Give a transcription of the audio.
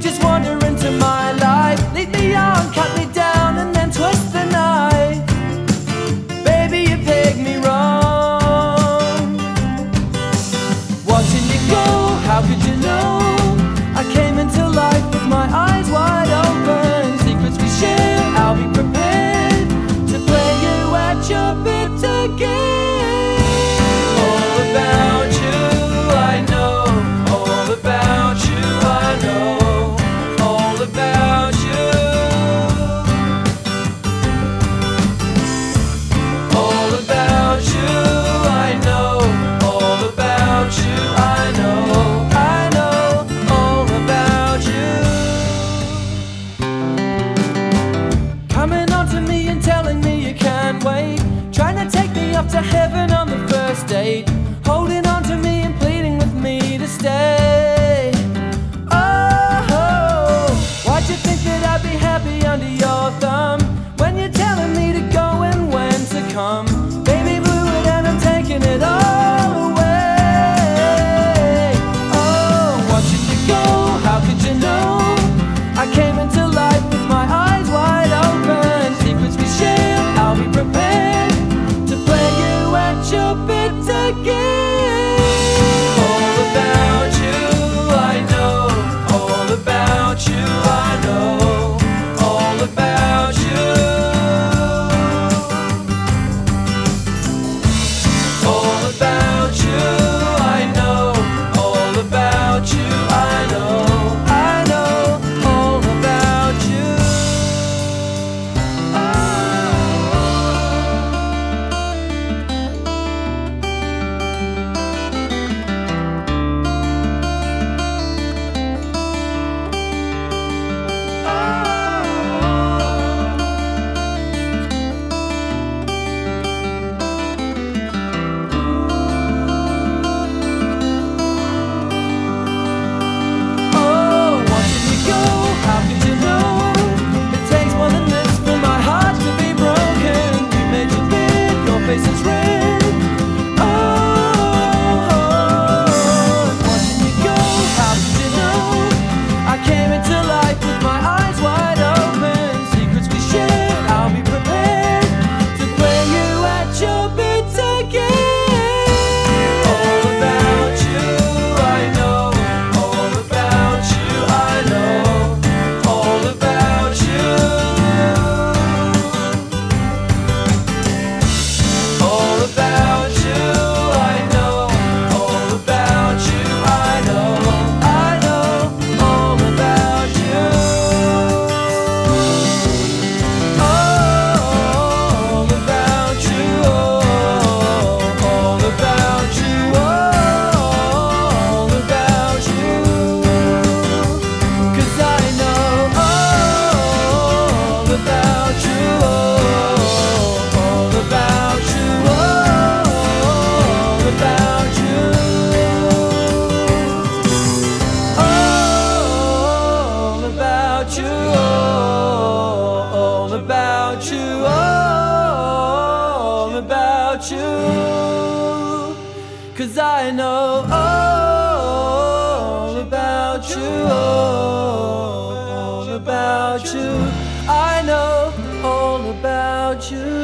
just want way, trying to take me up to heaven. stupid to give. about you. Cause I know all about you, all about you. I know all about you.